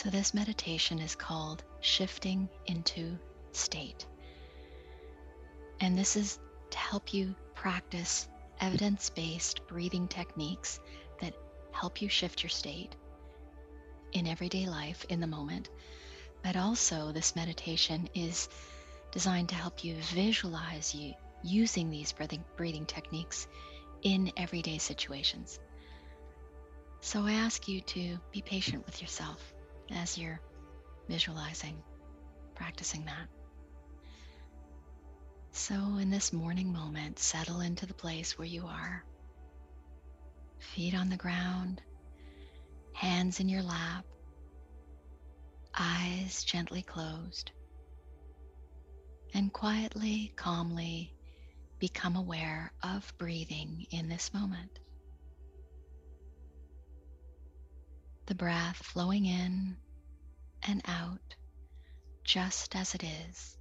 So, this meditation is called Shifting into State. And this is to help you practice evidence based breathing techniques that help you shift your state in everyday life in the moment. But also, this meditation is designed to help you visualize you using these breathing, breathing techniques in everyday situations. So I ask you to be patient with yourself as you're visualizing, practicing that. So, in this morning moment, settle into the place where you are. Feet on the ground, hands in your lap, eyes gently closed, and quietly, calmly become aware of breathing in this moment. The breath flowing in and out just as it is.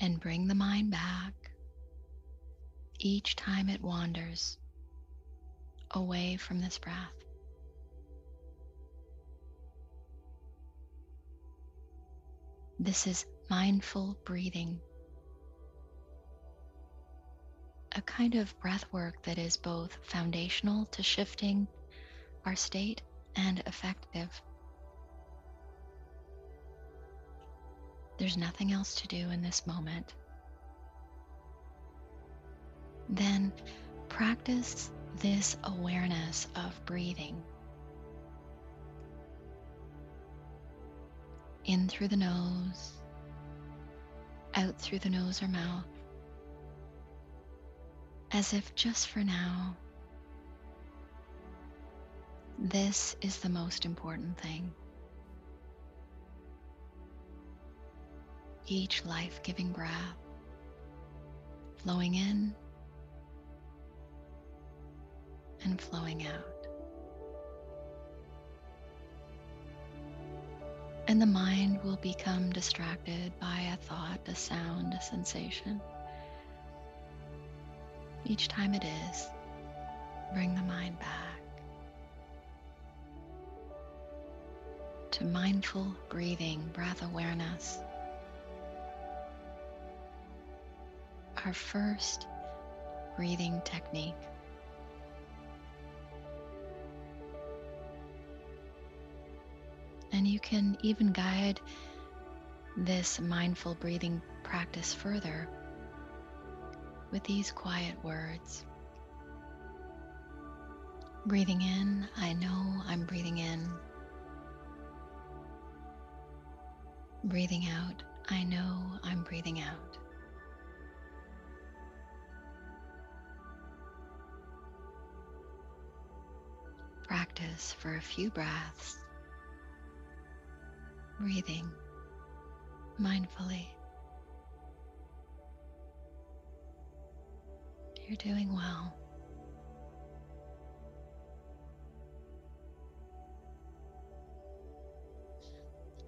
And bring the mind back each time it wanders away from this breath. This is mindful breathing, kind of breath work that is both foundational to shifting our state and effective. There's nothing else to do in this moment. Then practice this awareness of breathing. In through the nose, out through the nose or mouth, as if just for now, this is the most important thing. Each life giving breath flowing in and flowing out. And the mind will become distracted by a thought, a sound, a sensation. Each time it is, bring the mind back to mindful breathing, breath awareness. Our first breathing technique. And you can even guide this mindful breathing practice further with these quiet words. Breathing in, I know I'm breathing in. Breathing out, I know I'm breathing out. Practice for a few breaths breathing mindfully. You're doing well.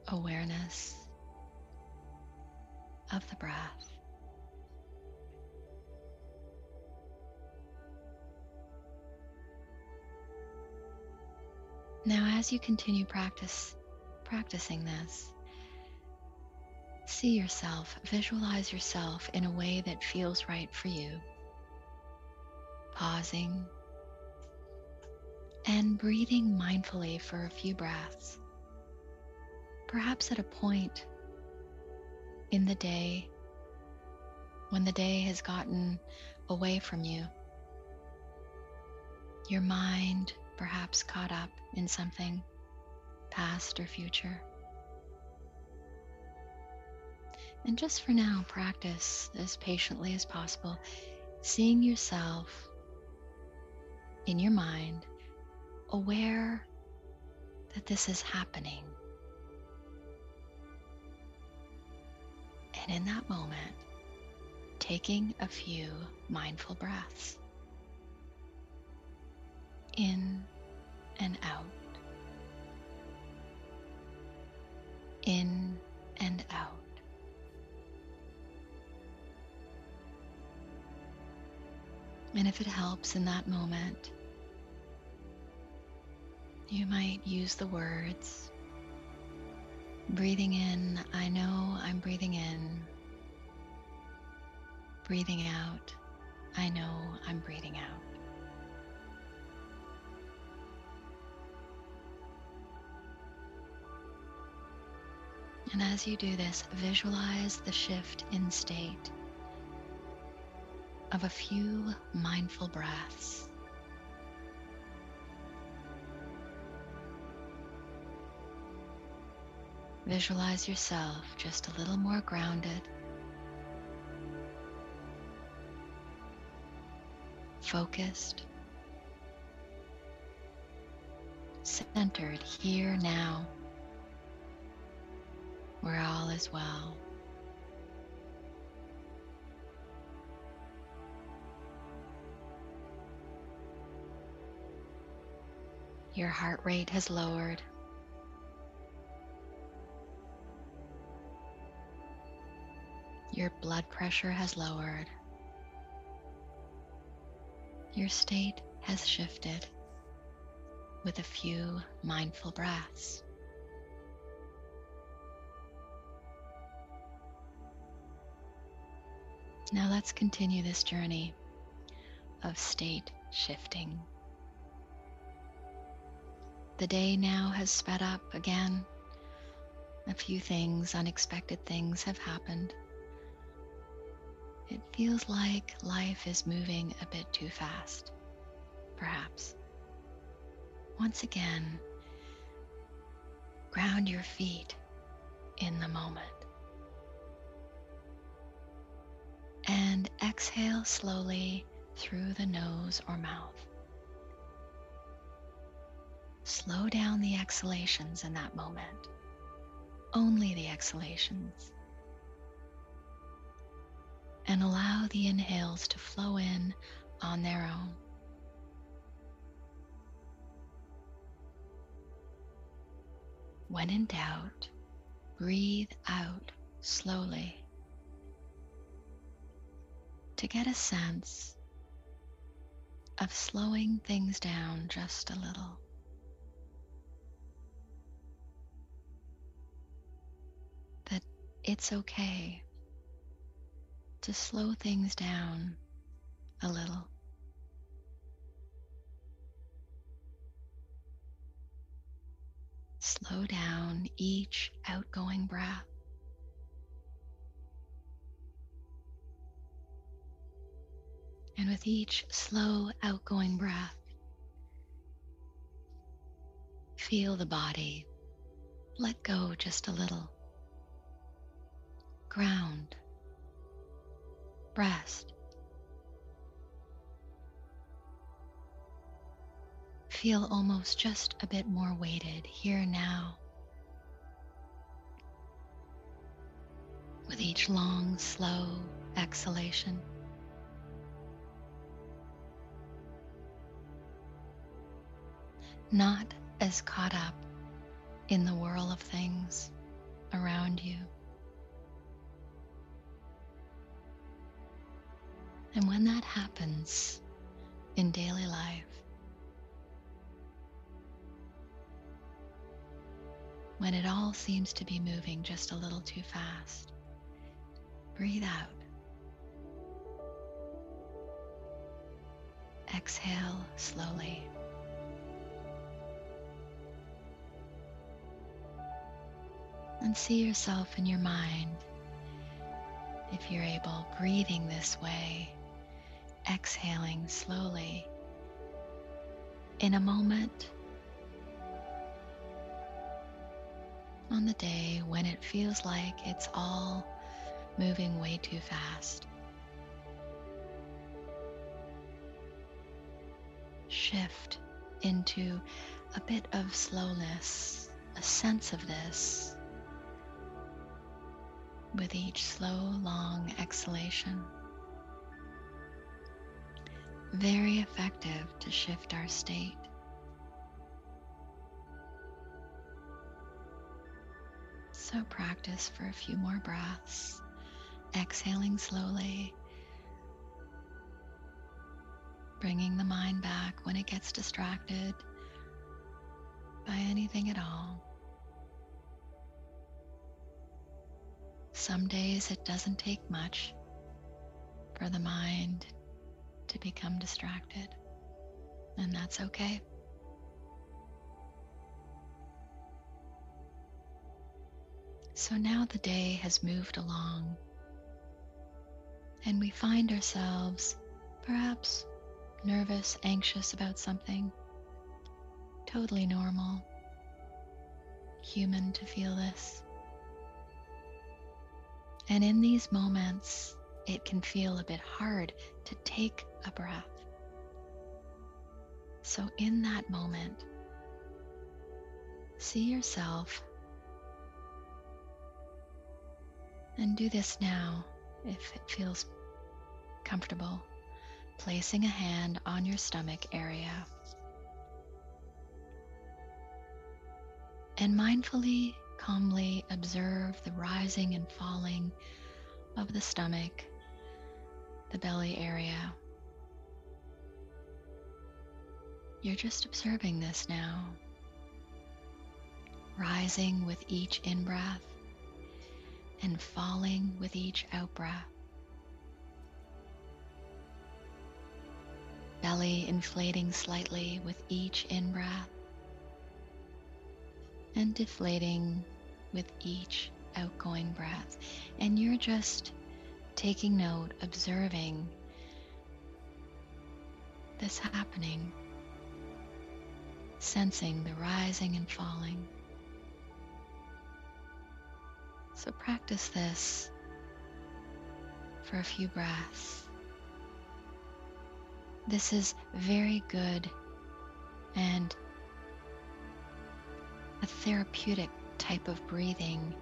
Awareness of the breath. Now, as you continue practice practicing this, see yourself, visualize yourself in a way that feels right for you. Pausing and breathing mindfully for a few breaths. Perhaps at a point in the day when the day has gotten away from you. Your mind perhaps caught up in something past or future. And just for now, practice as patiently as possible, seeing yourself in your mind, aware that this is happening. And in that moment, taking a few mindful breaths in and out. in and out. And if it helps in that moment, You might use the words breathing in, I know I'm breathing in. Breathing out, I know I'm breathing out. And as you do this, visualize the shift in state of a few mindful breaths. Visualize yourself just a little more grounded, focused, centered here now where all is well. Your heart rate has lowered. Your blood pressure has lowered. Your state has shifted with a few mindful breaths. Now let's continue this journey of state shifting. The day now has sped up again. A few things, unexpected things have happened. It feels like life is moving a bit too fast, perhaps. Once again, ground your feet in the moment. and exhale slowly through the nose or mouth. Slow down the exhalations in that moment, only the exhalations. And allow the inhales to flow in on their own. When in doubt, breathe out slowly to get a sense of slowing things down just a little. It's okay to slow things down a little. Slow down each outgoing breath. And with each slow outgoing breath, feel the body let go just a little. Ground, breast. Feel almost just a bit more weighted here now. With each long, slow exhalation. not as caught up in the whirl of things around you. And when that happens in daily life, when it all seems to be moving just a little too fast, breathe out. Exhale slowly. and see yourself in your mind, if you're able, breathing this way, exhaling slowly. In a moment, on the day when it feels like it's all moving way too fast. Shift into a bit of slowness, a sense of this with each slow, long exhalation. Very effective to shift our state. So practice for a few more breaths, exhaling slowly, bringing the mind back when it gets distracted, by anything at all. Some days it doesn't take much for the mind to become distracted, and that's okay. So now the day has moved along, and we find ourselves perhaps nervous, anxious about something. Totally normal, human to feel this. And in these moments, it can feel a bit hard to take a breath. So, in that moment, see yourself and do this now if it feels comfortable, placing a hand on your stomach area. And mindfully, calmly observe the rising and falling of the stomach the belly area. You're just observing this now, rising with each in breath and falling with each out breath. Belly inflating slightly with each in breath and deflating with each outgoing breath. And you're just taking note, observing this happening, sensing the rising and falling. So practice this for a few breaths. This is very good and a therapeutic type of breathing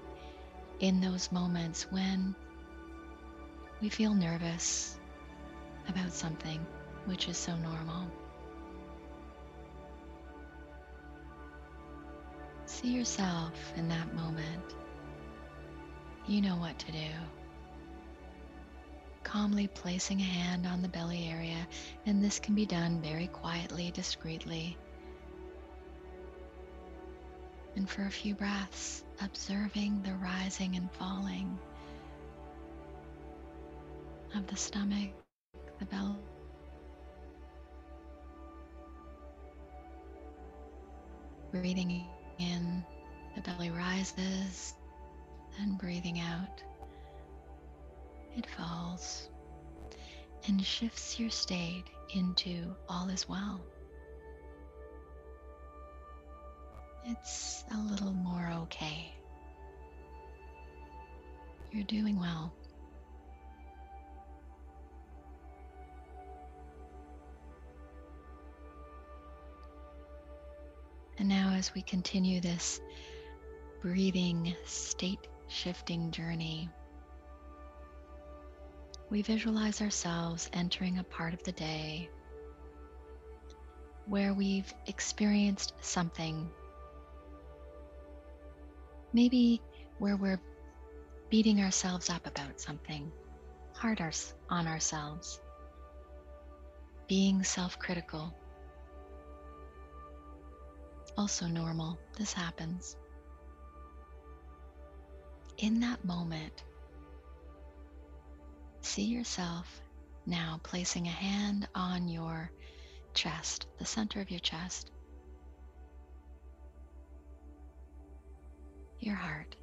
in those moments when we feel nervous about something, which is so normal. See yourself in that moment. You know what to do. Calmly placing a hand on the belly area, and this can be done very quietly, discreetly. And for a few breaths, observing the rising and falling of the stomach, the belly. Breathing in, the belly rises, and breathing out, it falls and shifts your state into all is well. It's a little more okay. You're doing well. And now, as we continue this breathing, state shifting journey, we visualize ourselves entering a part of the day where we've experienced something. Maybe where we're beating ourselves up about something, hard on ourselves, being self critical also normal. This happens. In that moment, see yourself now placing a hand on your chest, the center of your chest, your heart.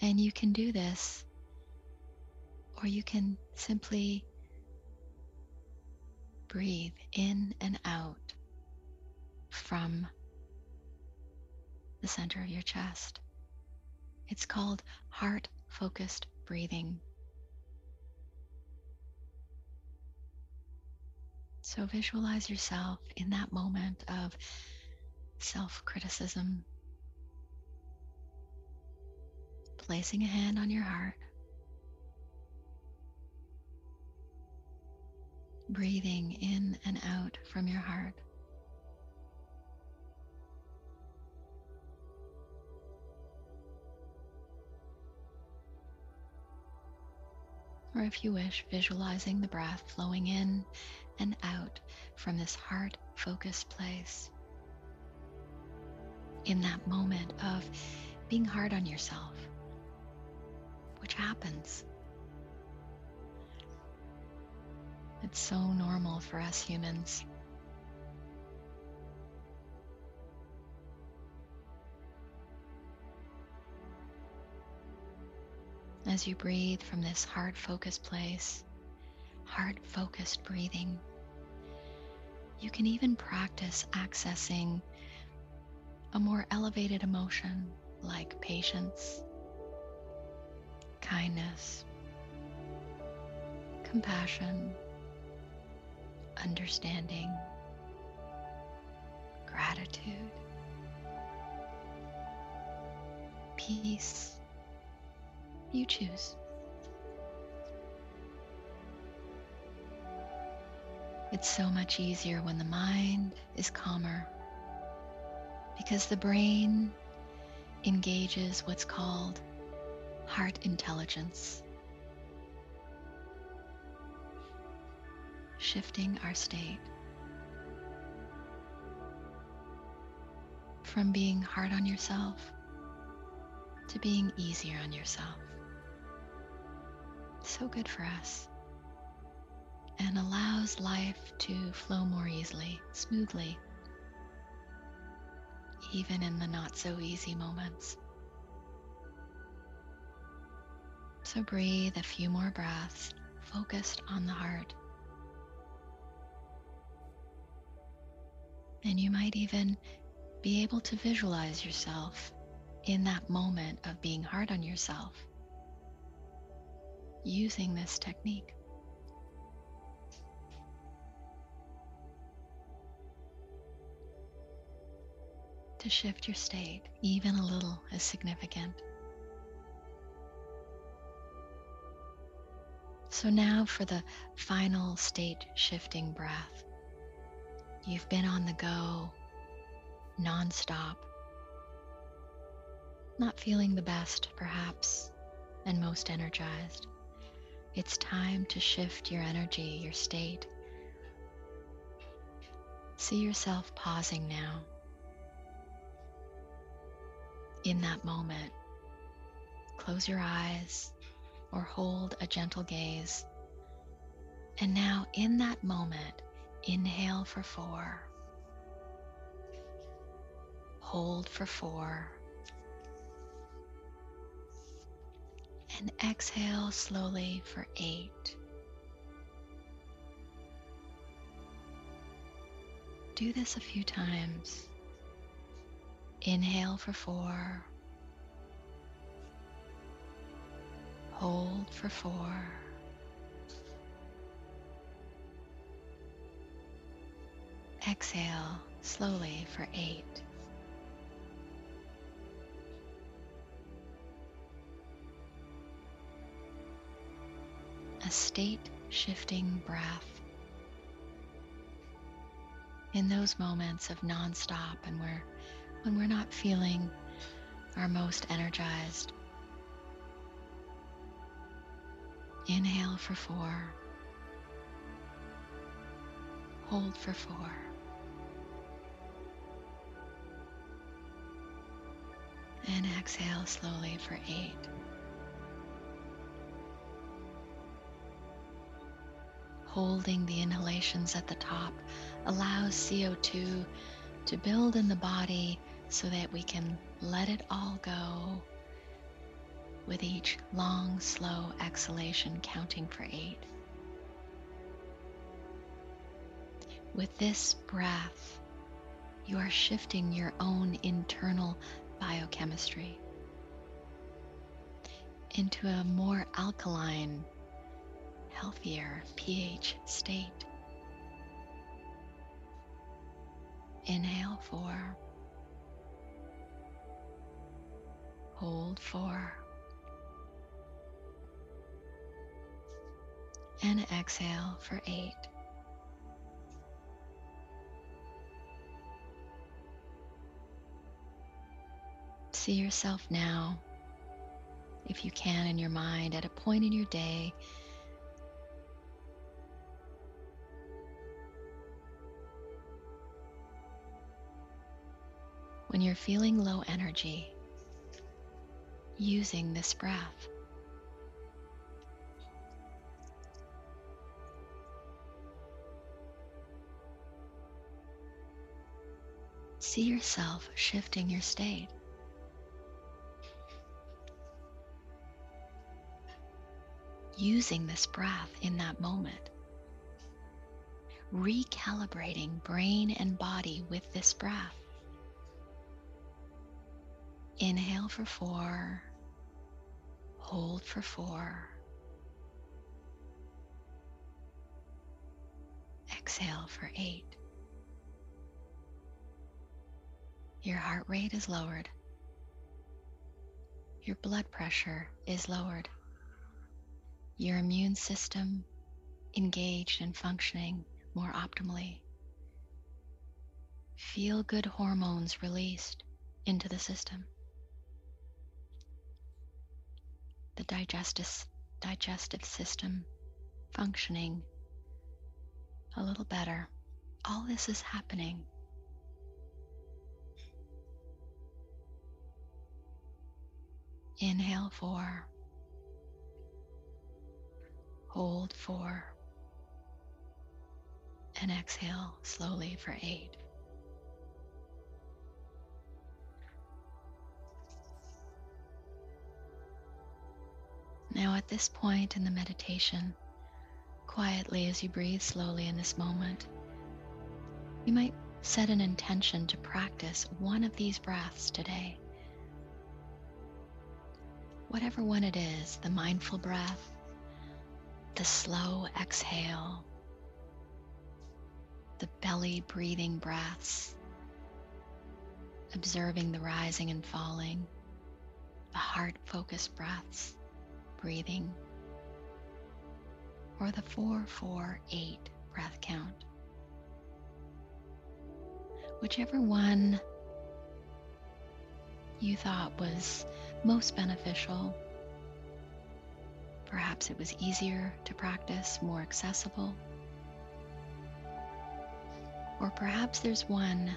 And you can do this, or you can simply breathe in and out from the center of your chest. It's called heart focused breathing. So visualize yourself in that moment of self criticism, placing a hand on your heart, breathing in and out from your heart. Or if you wish, visualizing the breath flowing in and out from this heart focused place. in that moment of being hard on yourself, which happens. It's so normal for us humans. As you breathe from this heart focused place, heart focused breathing, you can even practice accessing a more elevated emotion like patience, kindness, compassion, understanding, gratitude, peace. You choose. It's so much easier when the mind is calmer because the brain engages what's called heart intelligence, shifting our state from being hard on yourself to being easier on yourself. So good for us and allows life to flow more easily, smoothly, even in the not so easy moments. So breathe a few more breaths, focused on the heart. And you might even be able to visualize yourself in that moment of being hard on yourself using this technique. to shift your state even a little is significant. So, now for the final state shifting breath. You've been on the go, nonstop, not feeling the best, perhaps, and most energized. It's time to shift your energy, your state. See yourself pausing now in that moment. Close your eyes or hold a gentle gaze. And now, in that moment, inhale for four, hold for four, and exhale slowly for eight. Do this a few times. Inhale for four. Hold for four. Exhale slowly for eight. A state shifting breath. In those moments of nonstop and where when we're not feeling our most energized. Inhale for four. Hold for four. And exhale slowly for eight. Holding the inhalations at the top allows CO2 to build in the body so that we can let it all go with each long, slow exhalation, counting for eight. With this breath, you are shifting your own internal biochemistry into a more alkaline, healthier pH state. Inhale four. Hold four. And exhale for eight. See yourself now, if you can, in your mind at a point in your day you're feeling low energy, using this breath. See yourself shifting your state. Using this breath in that moment. Recalibrating brain and body with this breath. Inhale for four, hold for four. Exhale for eight. Your heart rate is lowered. Your blood pressure is lowered. Your immune system engaged and functioning more optimally. Feel good hormones released into the system. The digestive, digestive system functioning a little better. All this is happening Inhale four. Hold four. And exhale slowly for eight. Now, at this point in the meditation, quietly as you breathe slowly in this moment, you might set an intention to practice one of these breaths today. Whatever one it is the mindful breath, the slow exhale, the belly breathing breaths, observing the rising and falling, the heart focused breaths, breathing, or the 448 breath count. Whichever one you thought was most beneficial. Perhaps it was easier to practice, more accessible. Or perhaps there's one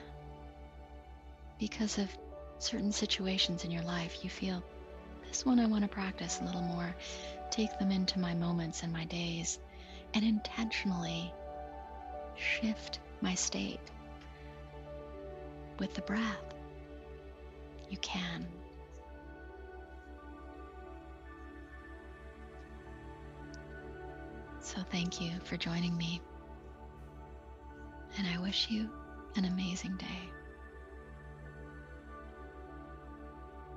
because of certain situations in your life you feel this one I want to practice a little more, take them into my moments and my days, and intentionally shift my state with the breath. You can. So thank you for joining me. And I wish you an amazing day.